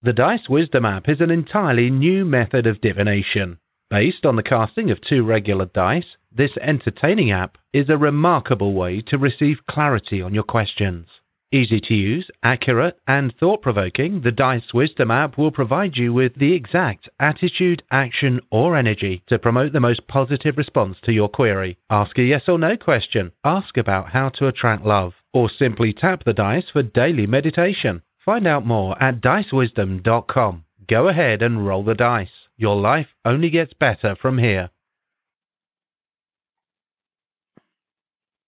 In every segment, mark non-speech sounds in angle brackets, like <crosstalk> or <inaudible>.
The Dice Wisdom app is an entirely new method of divination. Based on the casting of two regular dice, this entertaining app is a remarkable way to receive clarity on your questions. Easy to use, accurate, and thought provoking, the Dice Wisdom app will provide you with the exact attitude, action, or energy to promote the most positive response to your query. Ask a yes or no question, ask about how to attract love, or simply tap the dice for daily meditation. Find out more at dicewisdom.com. Go ahead and roll the dice. Your life only gets better from here.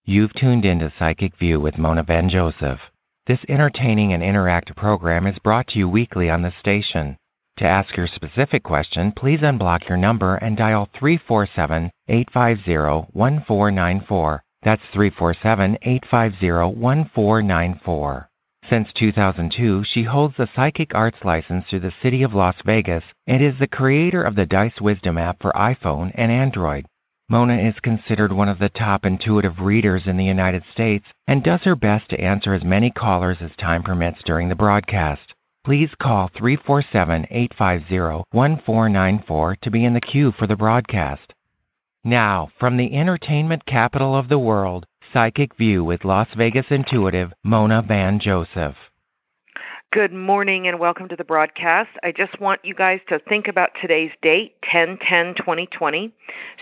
You've tuned into Psychic View with Mona Van Joseph. This entertaining and interactive program is brought to you weekly on the station. To ask your specific question, please unblock your number and dial 347 850 1494. That's 347 850 1494. Since 2002, she holds a Psychic Arts license through the City of Las Vegas and is the creator of the Dice Wisdom app for iPhone and Android. Mona is considered one of the top intuitive readers in the United States and does her best to answer as many callers as time permits during the broadcast. Please call 347 850 1494 to be in the queue for the broadcast. Now, from the entertainment capital of the world, Psychic View with Las Vegas intuitive Mona Van Joseph. Good morning and welcome to the broadcast. I just want you guys to think about today's date, 10 10 2020.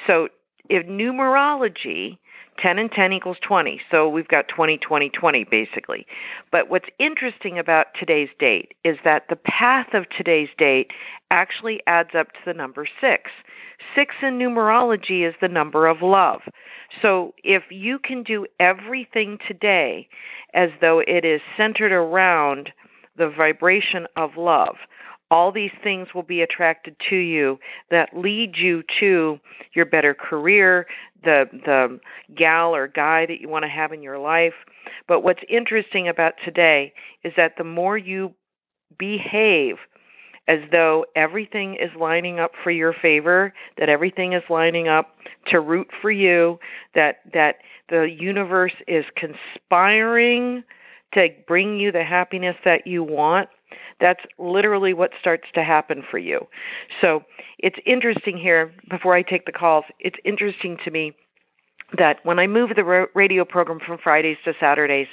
So if numerology 10 and 10 equals 20 so we've got 20 20 20 basically but what's interesting about today's date is that the path of today's date actually adds up to the number 6 6 in numerology is the number of love so if you can do everything today as though it is centered around the vibration of love all these things will be attracted to you that lead you to your better career, the the gal or guy that you want to have in your life. But what's interesting about today is that the more you behave as though everything is lining up for your favor, that everything is lining up to root for you, that that the universe is conspiring to bring you the happiness that you want, that's literally what starts to happen for you. So it's interesting here, before I take the calls, it's interesting to me that when I move the radio program from Fridays to Saturdays,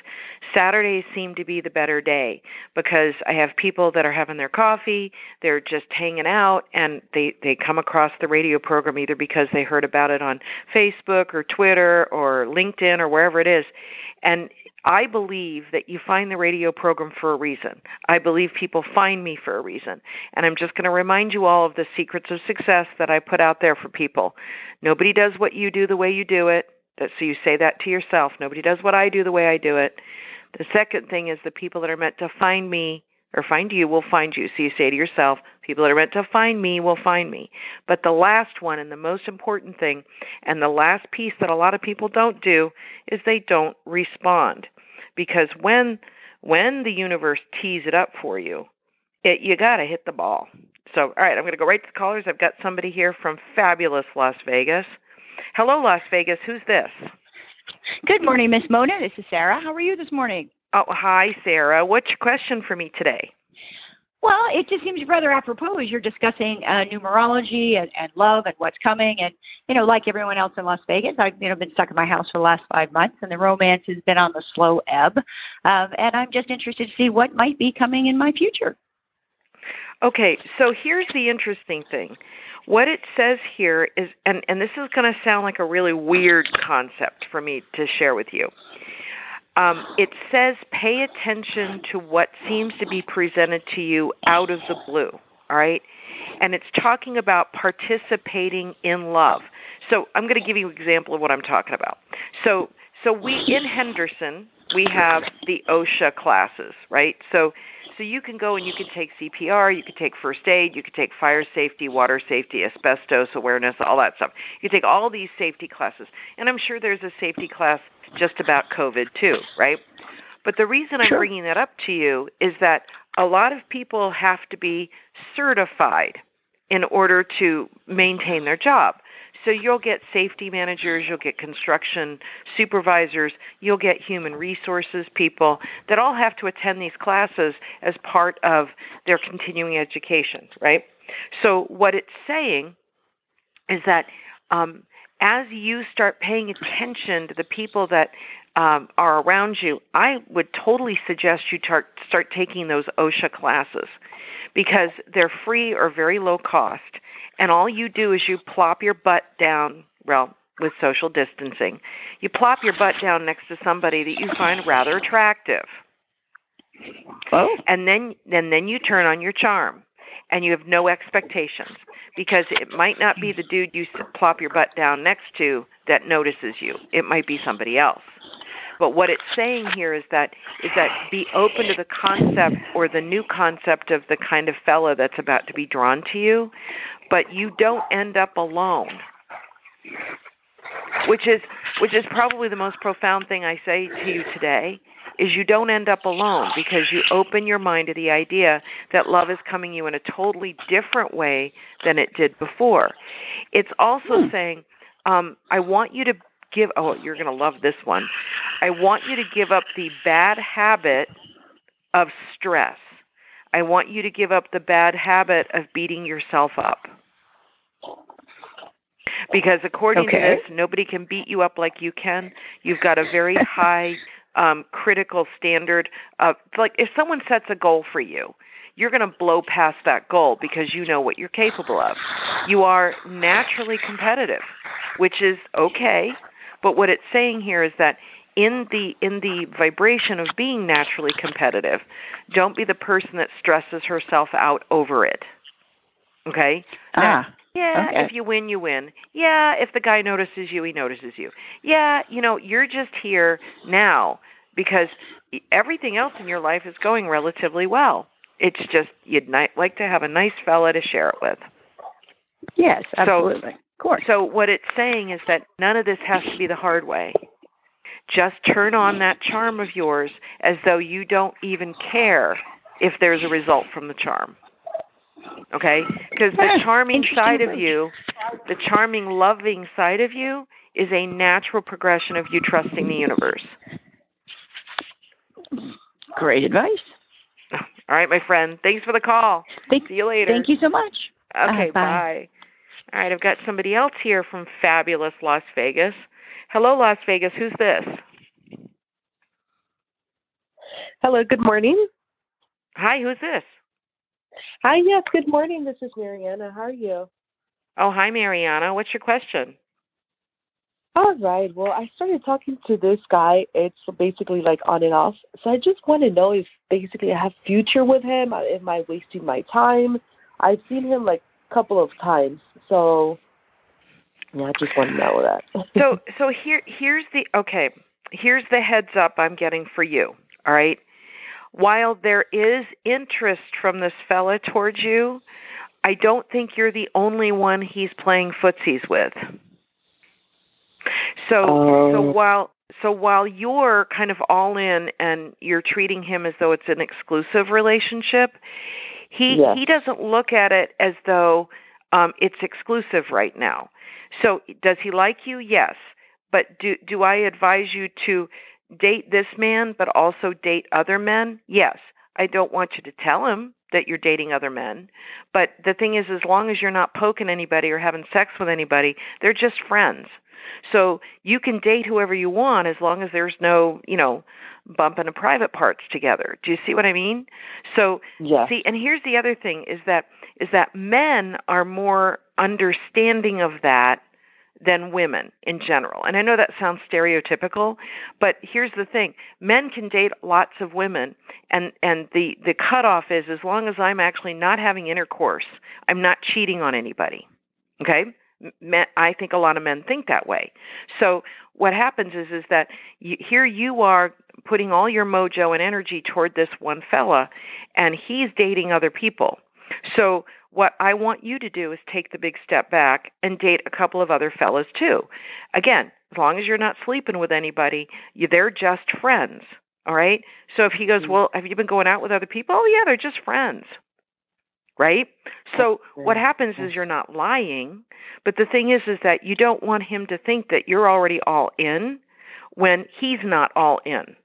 Saturdays seem to be the better day because I have people that are having their coffee, they're just hanging out, and they they come across the radio program either because they heard about it on Facebook or Twitter or LinkedIn or wherever it is, and I believe that you find the radio program for a reason. I believe people find me for a reason. And I'm just going to remind you all of the secrets of success that I put out there for people. Nobody does what you do the way you do it. So you say that to yourself. Nobody does what I do the way I do it. The second thing is the people that are meant to find me or find you will find you. So you say to yourself, people that are meant to find me will find me. But the last one and the most important thing, and the last piece that a lot of people don't do, is they don't respond because when when the universe tees it up for you, it, you got to hit the ball. So, all right, I'm going to go right to the callers. I've got somebody here from fabulous Las Vegas. Hello, Las Vegas. Who's this? Good morning, Miss Mona. This is Sarah. How are you this morning? Oh, hi, Sarah. What's your question for me today? Well, it just seems rather apropos as you're discussing uh, numerology and, and love and what's coming. And, you know, like everyone else in Las Vegas, I've, you know, been stuck in my house for the last five months and the romance has been on the slow ebb. Um, and I'm just interested to see what might be coming in my future. Okay, so here's the interesting thing. What it says here is, and, and this is going to sound like a really weird concept for me to share with you um, it says pay attention to what seems to be presented to you out of the blue. All right, and it's talking about participating in love. So I'm going to give you an example of what I'm talking about. So so we in Henderson we have the OSHA classes, right? So so you can go and you can take CPR, you can take first aid, you can take fire safety, water safety, asbestos awareness, all that stuff. You can take all these safety classes. And I'm sure there's a safety class just about COVID too, right? But the reason I'm bringing that up to you is that a lot of people have to be certified in order to maintain their job. So you'll get safety managers, you'll get construction supervisors, you'll get human resources people that all have to attend these classes as part of their continuing education, right? So what it's saying is that um, as you start paying attention to the people that um, are around you, I would totally suggest you tar- start taking those OSHA classes because they're free or very low cost. And all you do is you plop your butt down, well, with social distancing, you plop your butt down next to somebody that you find rather attractive. Oh. And then and then you turn on your charm and you have no expectations because it might not be the dude you plop your butt down next to that notices you. It might be somebody else. But what it's saying here is that is that be open to the concept or the new concept of the kind of fella that's about to be drawn to you, but you don't end up alone. Which is which is probably the most profound thing I say to you today is you don't end up alone because you open your mind to the idea that love is coming you in a totally different way than it did before. It's also hmm. saying, um, I want you to give, oh, you're going to love this one. I want you to give up the bad habit of stress. I want you to give up the bad habit of beating yourself up. Because according okay. to this, nobody can beat you up like you can. You've got a very <laughs> high um, critical standard of like if someone sets a goal for you, you're going to blow past that goal because you know what you're capable of. You are naturally competitive, which is okay, but what it's saying here is that in the in the vibration of being naturally competitive, don't be the person that stresses herself out over it. Okay? Ah. Yeah, okay. if you win, you win. Yeah, if the guy notices you, he notices you. Yeah, you know, you're just here now because everything else in your life is going relatively well. It's just you'd ni- like to have a nice fella to share it with. Yes, absolutely. So, of course. So what it's saying is that none of this has to be the hard way. Just turn on that charm of yours as though you don't even care if there's a result from the charm. Okay? Because the charming side of you, the charming, loving side of you, is a natural progression of you trusting the universe. Great advice. <laughs> All right, my friend. Thanks for the call. Thank, See you later. Thank you so much. Okay, uh, bye. bye. All right, I've got somebody else here from fabulous Las Vegas. Hello, Las Vegas. Who's this? Hello, good morning. Hi, who's this? Hi, yes, good morning. This is Mariana. How are you? Oh, hi, Mariana. What's your question? All right. Well, I started talking to this guy. It's basically like on and off. So I just want to know if basically I have future with him. Uh, am I wasting my time? I've seen him like a couple of times. So yeah, I just want to know that. so <laughs> so here here's the okay. Here's the heads up I'm getting for you. All right. While there is interest from this fella towards you, I don't think you're the only one he's playing footsies with. So um, so while so while you're kind of all in and you're treating him as though it's an exclusive relationship, he he doesn't look at it as though um it's exclusive right now. So does he like you? Yes. But do do I advise you to date this man but also date other men? Yes. I don't want you to tell him that you're dating other men. But the thing is as long as you're not poking anybody or having sex with anybody, they're just friends. So you can date whoever you want as long as there's no, you know, bumping of private parts together. Do you see what I mean? So yeah. see, and here's the other thing is that is that men are more understanding of that than women in general. And I know that sounds stereotypical, but here's the thing. Men can date lots of women and and the the cutoff is as long as I'm actually not having intercourse, I'm not cheating on anybody. Okay? men, I think a lot of men think that way. So what happens is is that you, here you are putting all your mojo and energy toward this one fella, and he's dating other people. So what I want you to do is take the big step back and date a couple of other fellas too. Again, as long as you're not sleeping with anybody, you, they're just friends. All right. So if he goes, mm-hmm. well, have you been going out with other people? Oh yeah, they're just friends. right? So what happens is you're not lying, but the thing is is that you don't want him to think that you're already all in when he's not all in.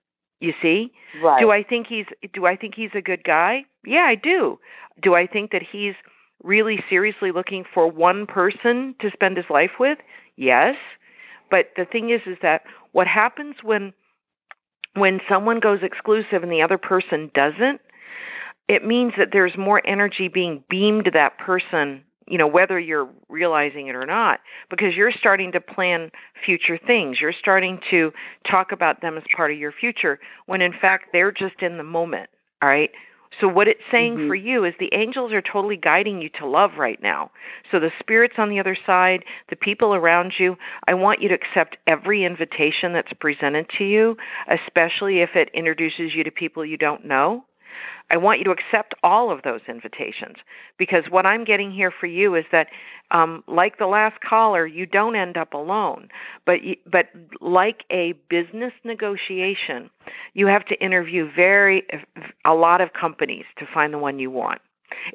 You see? Right. Do I think he's do I think he's a good guy? Yeah, I do. Do I think that he's really seriously looking for one person to spend his life with? Yes. But the thing is is that what happens when when someone goes exclusive and the other person doesn't, it means that there's more energy being beamed to that person, you know, whether you're realizing it or not, because you're starting to plan future things. You're starting to talk about them as part of your future when in fact they're just in the moment, all right? So, what it's saying Mhm. for you is the angels are totally guiding you to love right now. So, the spirits on the other side, the people around you, I want you to accept every invitation that's presented to you, especially if it introduces you to people you don't know. I want you to accept all of those invitations because what I'm getting here for you is that, um, like the last caller, you don't end up alone. But you, but like a business negotiation, you have to interview very a lot of companies to find the one you want.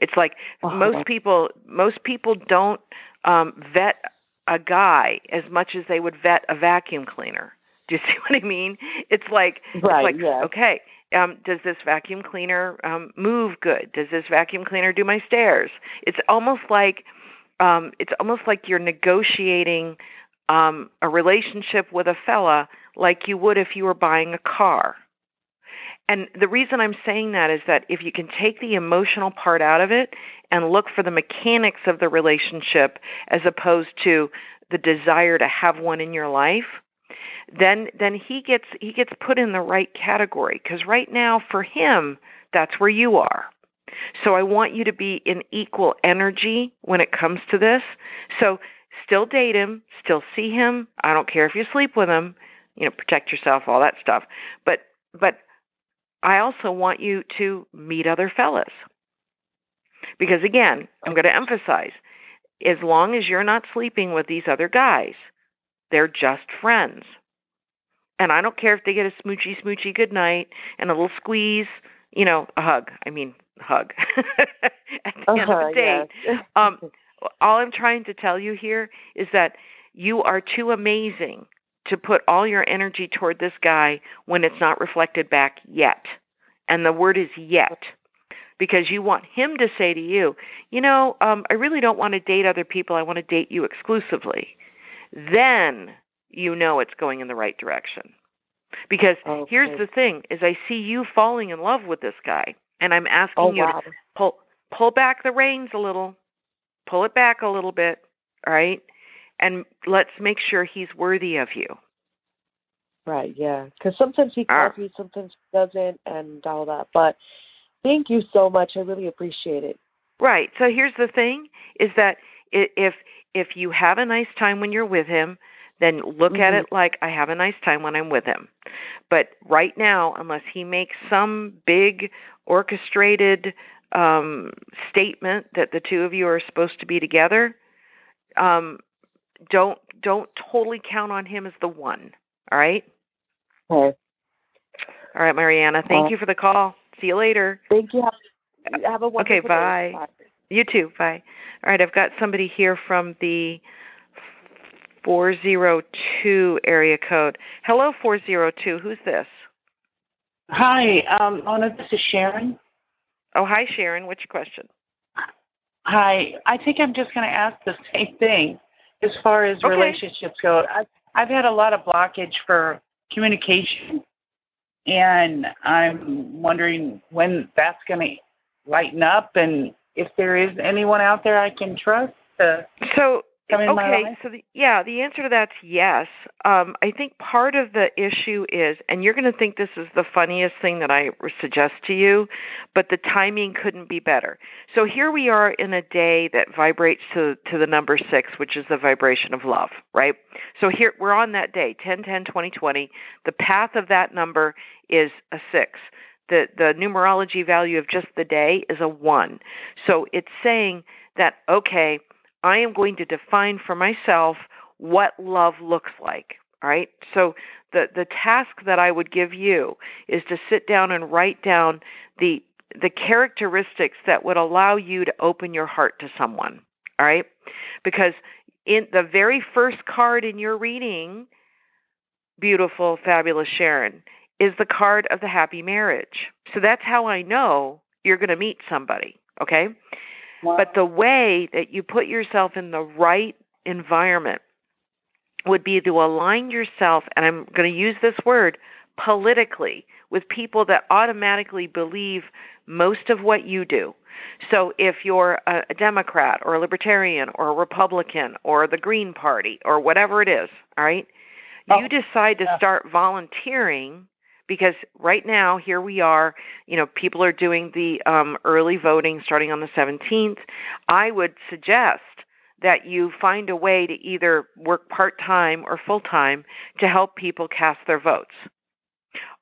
It's like Oh. most people most people don't um, vet a guy as much as they would vet a vacuum cleaner. Do you <laughs> see what I mean? It's like Right, it's like yes. okay, um, does this vacuum cleaner um, move good? Does this vacuum cleaner do my stairs? It's almost like um, it's almost like you're negotiating um, a relationship with a fella like you would if you were buying a car. And the reason I'm saying that is that if you can take the emotional part out of it and look for the mechanics of the relationship as opposed to the desire to have one in your life, then then he gets he gets put in the right category because right now for him that's where you are. So I want you to be in equal energy when it comes to this. So still date him, still see him. I don't care if you sleep with him, you know, protect yourself, all that stuff. But but I also want you to meet other fellas. Because again, I'm going to emphasize as long as you're not sleeping with these other guys, they're just friends. And I don't care if they get a smoochy smoochy good night and a little squeeze, you know, a hug. I mean, hug. <laughs> At the end of Uh-huh, the day, yes. <laughs> um, all I'm trying to tell you here is that you are too amazing to put all your energy toward this guy when it's not reflected back yet. And the word is yet. Because you want him to say to you, you know, um, I really don't want to date other people. I want to date you exclusively. Then you know it's going in the right direction. Because here's the thing: is I see you falling in love with this guy, and I'm asking Oh you wow. to pull pull back the reins a little, pull it back a little bit, all right, and let's make sure he's worthy of you. Right, yeah. Because sometimes he Ah. calls me, sometimes he doesn't, and all that. But thank you so much. I really appreciate it. Right. So here's the thing: is that if if you have a nice time when you're with him, then look at Mhm. it like I have a nice time when I'm with him. But right now, unless he makes some big orchestrated um, statement that the two of you are supposed to be together, um, don't don't totally count on him as the one. All right. Okay. All right, Mariana. Thank Well- you for the call. See you later. Thank you. Have, have a wonderful Okay, day. bye. You too. Bye. All right, I've got somebody here from the 402 area code. Hello, 402. Who's this? Hi, um, Mona, this is Sharon. Oh, hi, Sharon. What's your question? Hi, I think I'm just going to ask the same thing as far as Okay. relationships go. I've, I've had a lot of blockage for communication, and I'm wondering when that's going to lighten up and if there is anyone out there I can trust to So, come in my okay, life. so the, yeah, the answer to that's yes. Um, I think part of the issue is, and you're going to think this is the funniest thing that I suggest to you, but the timing couldn't be better. So here we are in a day that vibrates to to the number six, which is the vibration of love, right? So here we're on that day, 10, 10, 20, 20. The path of that number is a six. The the numerology value of just the day is a one. So it's saying that okay, I am going to define for myself what love looks like. All right. So the the task that I would give you is to sit down and write down the the characteristics that would allow you to open your heart to someone. All right? Because in the very first card in your reading, beautiful, fabulous Sharon, is the card of the happy marriage. So that's how I know you're going to meet somebody, okay? Wow. But the way that you put yourself in the right environment would be to align yourself, and I'm going to use this word politically, with people that automatically believe most of what you do. So if you're a, Democrat or a Libertarian or a Republican or the Green Party or whatever it is, all right, oh, you decide to yeah. start volunteering because right now here we are you know people are doing the um early voting starting on the 17th i would suggest that you find a way to either work part time or full time to help people cast their votes.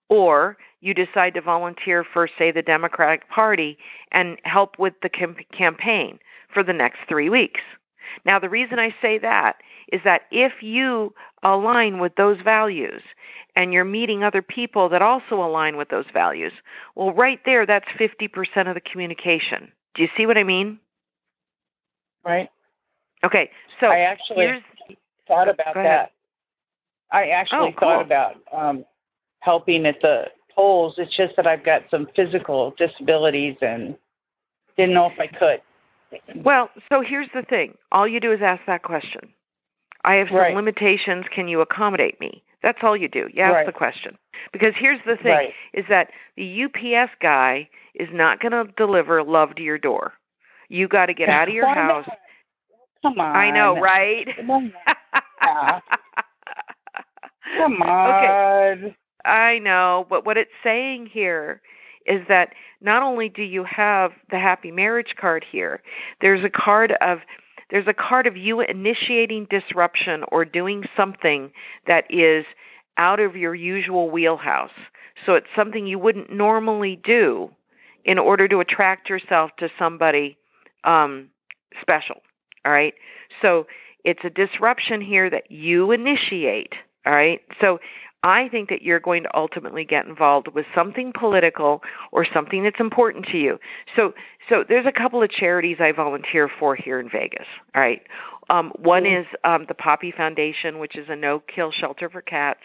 Or you decide to volunteer for say the democratic party and help with the cam- campaign for the next 3 weeks now the reason i say that is that if you align with those values and you're meeting other people that also align with those values, well, right there, that's 50% of the communication. Do you see what I mean? Right. Okay, so I actually thought about that. I actually oh, thought about um, helping at the polls. It's just that I've got some physical disabilities and didn't know if I could. Well, so here's the thing. All you do is ask that question. I have some right. limitations. Can you accommodate me? That's all you do. You ask right. the question. Because here's the thing right. is that the UPS guy is not going to deliver love to your door. You got to get out of your <laughs> house. Come on. I know, right? <laughs> Come on. Okay. I know, but what it's saying here is that not only do you have the happy marriage card here, there's a card of there's a card of you initiating disruption or doing something that is out of your usual wheelhouse. So it's something you wouldn't normally do in order to attract yourself to somebody um, special. All right. So it's a disruption here that you initiate. All right. So I think that you're going to ultimately get involved with something political or something that's important to you. So, so there's a couple of charities I volunteer for here in Vegas. All right, um, one is um, the Poppy Foundation, which is a no-kill shelter for cats.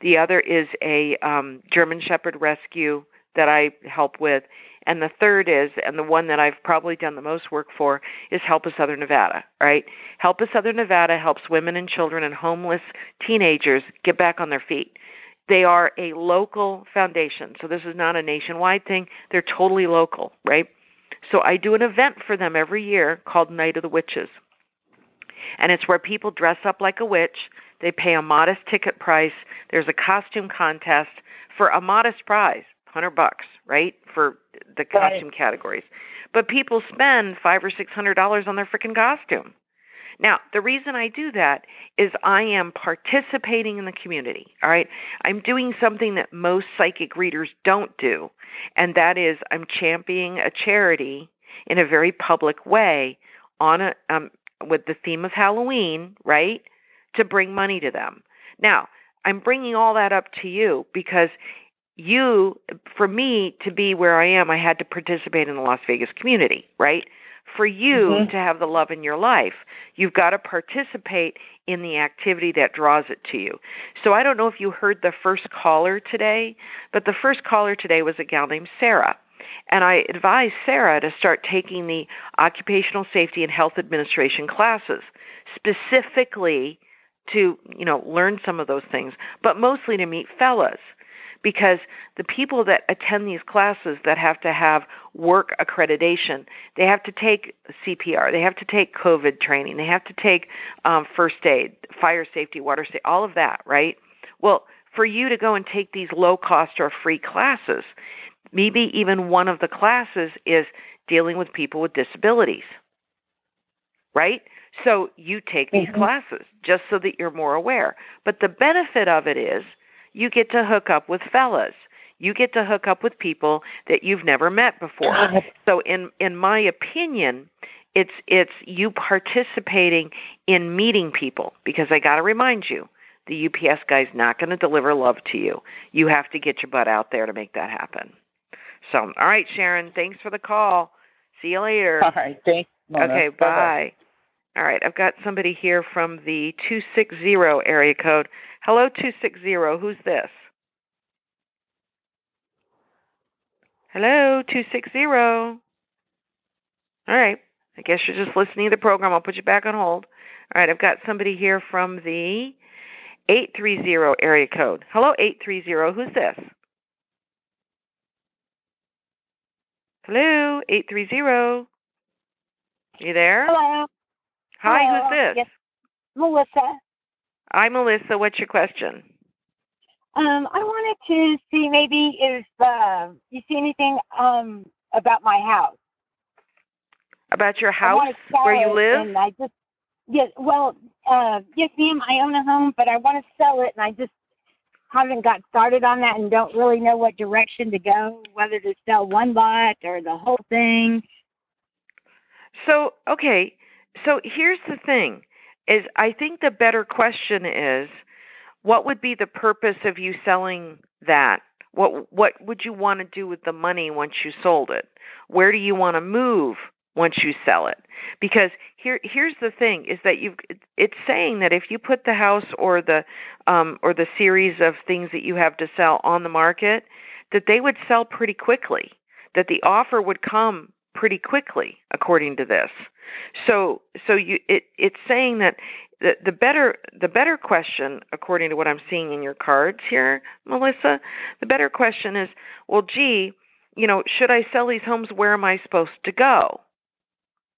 The other is a um, German Shepherd rescue that I help with, and the third is, and the one that I've probably done the most work for, is Help of Southern Nevada. Right? Help of Southern Nevada helps women and children and homeless teenagers get back on their feet. They are a local foundation, so this is not a nationwide thing. They're totally local, right? So I do an event for them every year called Night of the Witches. And it's where people dress up like a witch. They pay a modest ticket price. There's a costume contest for a modest prize hundred bucks, right, for the costume right. categories. But people spend five or six hundred dollars on their freaking costume. Now, the reason I do that is I am participating in the community. All right. I'm doing something that most psychic readers don't do, and that is I'm championing a charity in a very public way on a um, with the theme of Halloween, right? To bring money to them. Now, I'm bringing all that up to you because you for me to be where I am, I had to participate in the Las Vegas community, right? For you mm-hmm. to have the love in your life, you've got to participate in the activity that draws it to you. So I don't know if you heard the first caller today, but the first caller today was a gal named Sarah. And I advised Sarah to start taking the Occupational Safety and Health Administration classes, specifically to, you know, learn some of those things, but mostly to meet fellas because the people that attend these classes that have to have work accreditation, they have to take CPR, they have to take COVID training, they have to take um, first aid, fire safety, water safety, all of that, right? Well, for you to go and take these low cost or free classes, maybe even one of the classes is dealing with people with disabilities, right? So you take these mm-hmm. classes just so that you're more aware. But the benefit of it is you get to hook up with fellas. You get to hook up with people that you've never met before. So in in my opinion, it's it's you participating in meeting people because I got to remind you, the UPS guy's not going to deliver love to you. You have to get your butt out there to make that happen. So, all right, Sharon, thanks for the call. See you later. All right, thanks. Mona. Okay, Bye-bye. All right, I've got somebody here from the 260 area code. Hello, 260. Who's this? Hello, 260. All right, I guess you're just listening to the program. I'll put you back on hold. All right, I've got somebody here from the 830 area code. Hello, 830. Who's this? Hello, 830. You there? Hello. Hi, Hello. who's this? Yes. Melissa. I'm Melissa. What's your question? Um, I wanted to see maybe if uh, you see anything um about my house. About your house where you live? And I just yes, well, uh, yes, ma'am. I own a home, but I want to sell it, and I just haven't got started on that, and don't really know what direction to go, whether to sell one lot or the whole thing. So, okay. So here's the thing is I think the better question is what would be the purpose of you selling that? What what would you want to do with the money once you sold it? Where do you want to move once you sell it? Because here here's the thing is that you've it's saying that if you put the house or the um or the series of things that you have to sell on the market that they would sell pretty quickly. That the offer would come pretty quickly according to this. So so you it it's saying that the the better the better question according to what I'm seeing in your cards here, Melissa, the better question is, well gee, you know, should I sell these homes where am I supposed to go?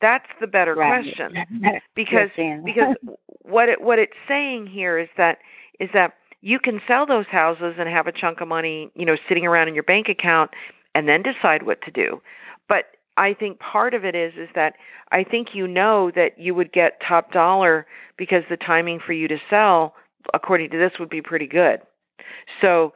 That's the better Right. question <laughs> because because <laughs> what it what it's saying here is that is that you can sell those houses and have a chunk of money, you know, sitting around in your bank account and then decide what to do. But I think part of it is is that I think you know that you would get top dollar because the timing for you to sell according to this would be pretty good. So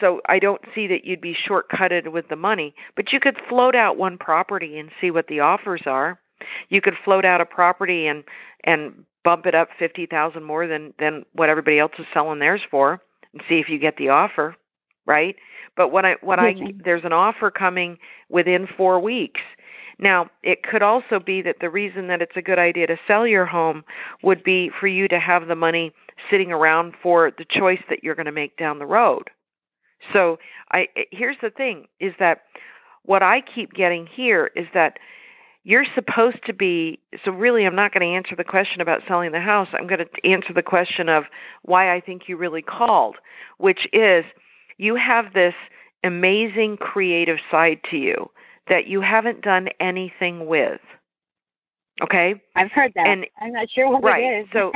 so I don't see that you'd be shortcutted with the money, but you could float out one property and see what the offers are. You could float out a property and and bump it up 50,000 more than than what everybody else is selling theirs for and see if you get the offer, right? But what I what I there's an offer coming within 4 weeks. Now, it could also be that the reason that it's a good idea to sell your home would be for you to have the money sitting around for the choice that you're going to make down the road. So, I here's the thing is that what I keep getting here is that you're supposed to be so really I'm not going to answer the question about selling the house. I'm going to answer the question of why I think you really called, which is you have this amazing creative side to you that you haven't done anything with. Okay? I've heard that. And- I'm not sure what right, it is. so-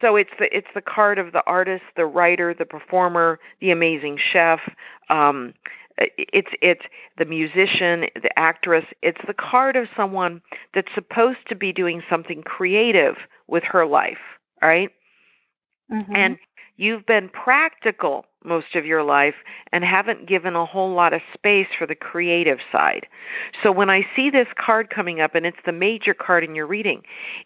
So it's the it's the card of the artist, the writer, the performer, the amazing chef. Um, it's it's the musician, the actress. It's the card of someone that's supposed to be doing something creative with her life, right? Mhm. And you've been practical most of your life and haven't given a whole lot of space for the creative side. So when I see this card coming up and it's the major card in your reading,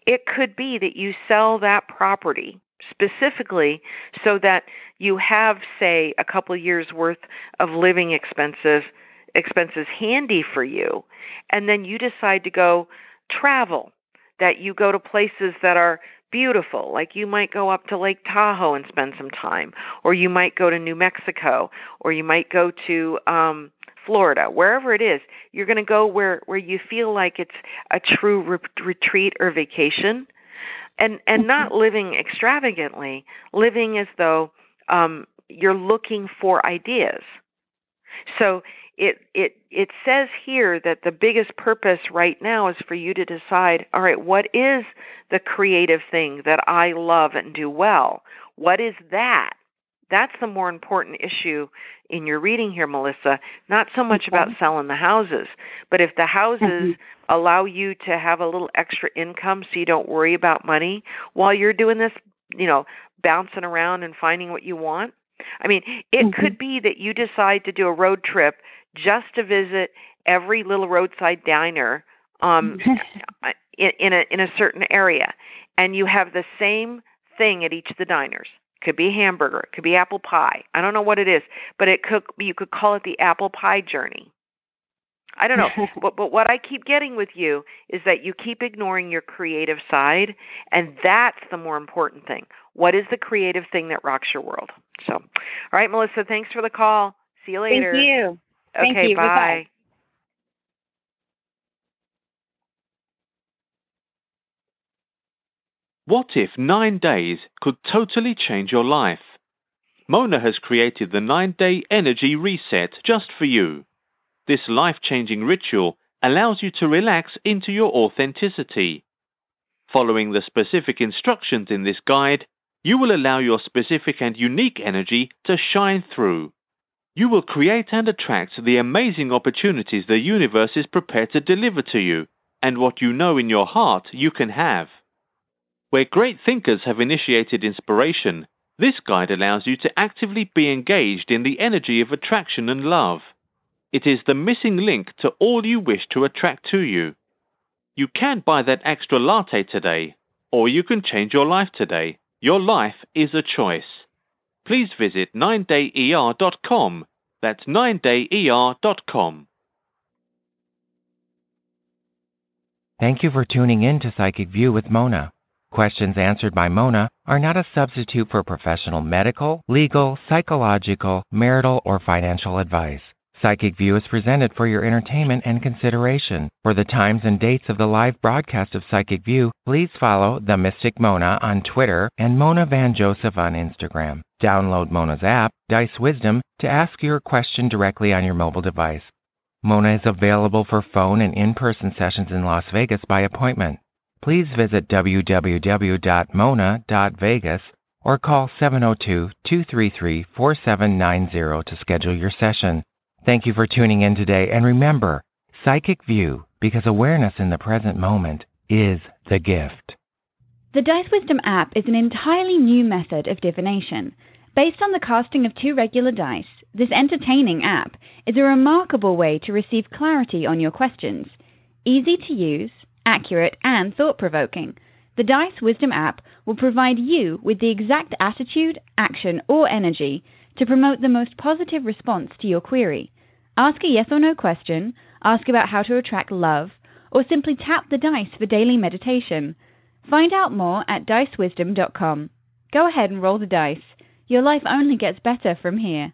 it could be that you sell that property specifically so that you have say a couple years worth of living expenses expenses handy for you and then you decide to go travel that you go to places that are beautiful. Like you might go up to Lake Tahoe and spend some time, or you might go to New Mexico, or you might go to um Florida, wherever it is. You're going to go where where you feel like it's a true re- retreat or vacation. And and not living extravagantly, living as though um you're looking for ideas. So it it it says here that the biggest purpose right now is for you to decide all right what is the creative thing that i love and do well what is that that's the more important issue in your reading here melissa not so much about selling the houses but if the houses Mhm. allow you to have a little extra income so you don't worry about money while you're doing this you know bouncing around and finding what you want I mean, it Mhm. could be that you decide to do a road trip just to visit every little roadside diner um <laughs> in, in a in a certain area and you have the same thing at each of the diners. Could be hamburger, it could be apple pie. I don't know what it is, but it could you could call it the apple pie journey. I don't know, <laughs> but but what I keep getting with you is that you keep ignoring your creative side, and that's the more important thing. What is the creative thing that rocks your world? So, all right, Melissa, thanks for the call. See you later. Thank you. Thank okay, you. bye. Bye-bye. What if nine days could totally change your life? Mona has created the nine day energy reset just for you. This life changing ritual allows you to relax into your authenticity. Following the specific instructions in this guide, you will allow your specific and unique energy to shine through. You will create and attract the amazing opportunities the universe is prepared to deliver to you, and what you know in your heart you can have. Where great thinkers have initiated inspiration, this guide allows you to actively be engaged in the energy of attraction and love. It is the missing link to all you wish to attract to you. You can buy that extra latte today, or you can change your life today. Your life is a choice. Please visit 9dayer.com. That's 9dayer.com. Thank you for tuning in to Psychic View with Mona. Questions answered by Mona are not a substitute for professional medical, legal, psychological, marital, or financial advice. Psychic View is presented for your entertainment and consideration. For the times and dates of the live broadcast of Psychic View, please follow The Mystic Mona on Twitter and Mona Van Joseph on Instagram. Download Mona's app, Dice Wisdom, to ask your question directly on your mobile device. Mona is available for phone and in person sessions in Las Vegas by appointment. Please visit www.mona.vegas or call 702 233 4790 to schedule your session. Thank you for tuning in today, and remember Psychic View, because awareness in the present moment is the gift. The Dice Wisdom app is an entirely new method of divination. Based on the casting of two regular dice, this entertaining app is a remarkable way to receive clarity on your questions. Easy to use, accurate, and thought provoking. The Dice Wisdom app will provide you with the exact attitude, action, or energy to promote the most positive response to your query. Ask a yes or no question, ask about how to attract love, or simply tap the dice for daily meditation. Find out more at dicewisdom.com. Go ahead and roll the dice. Your life only gets better from here.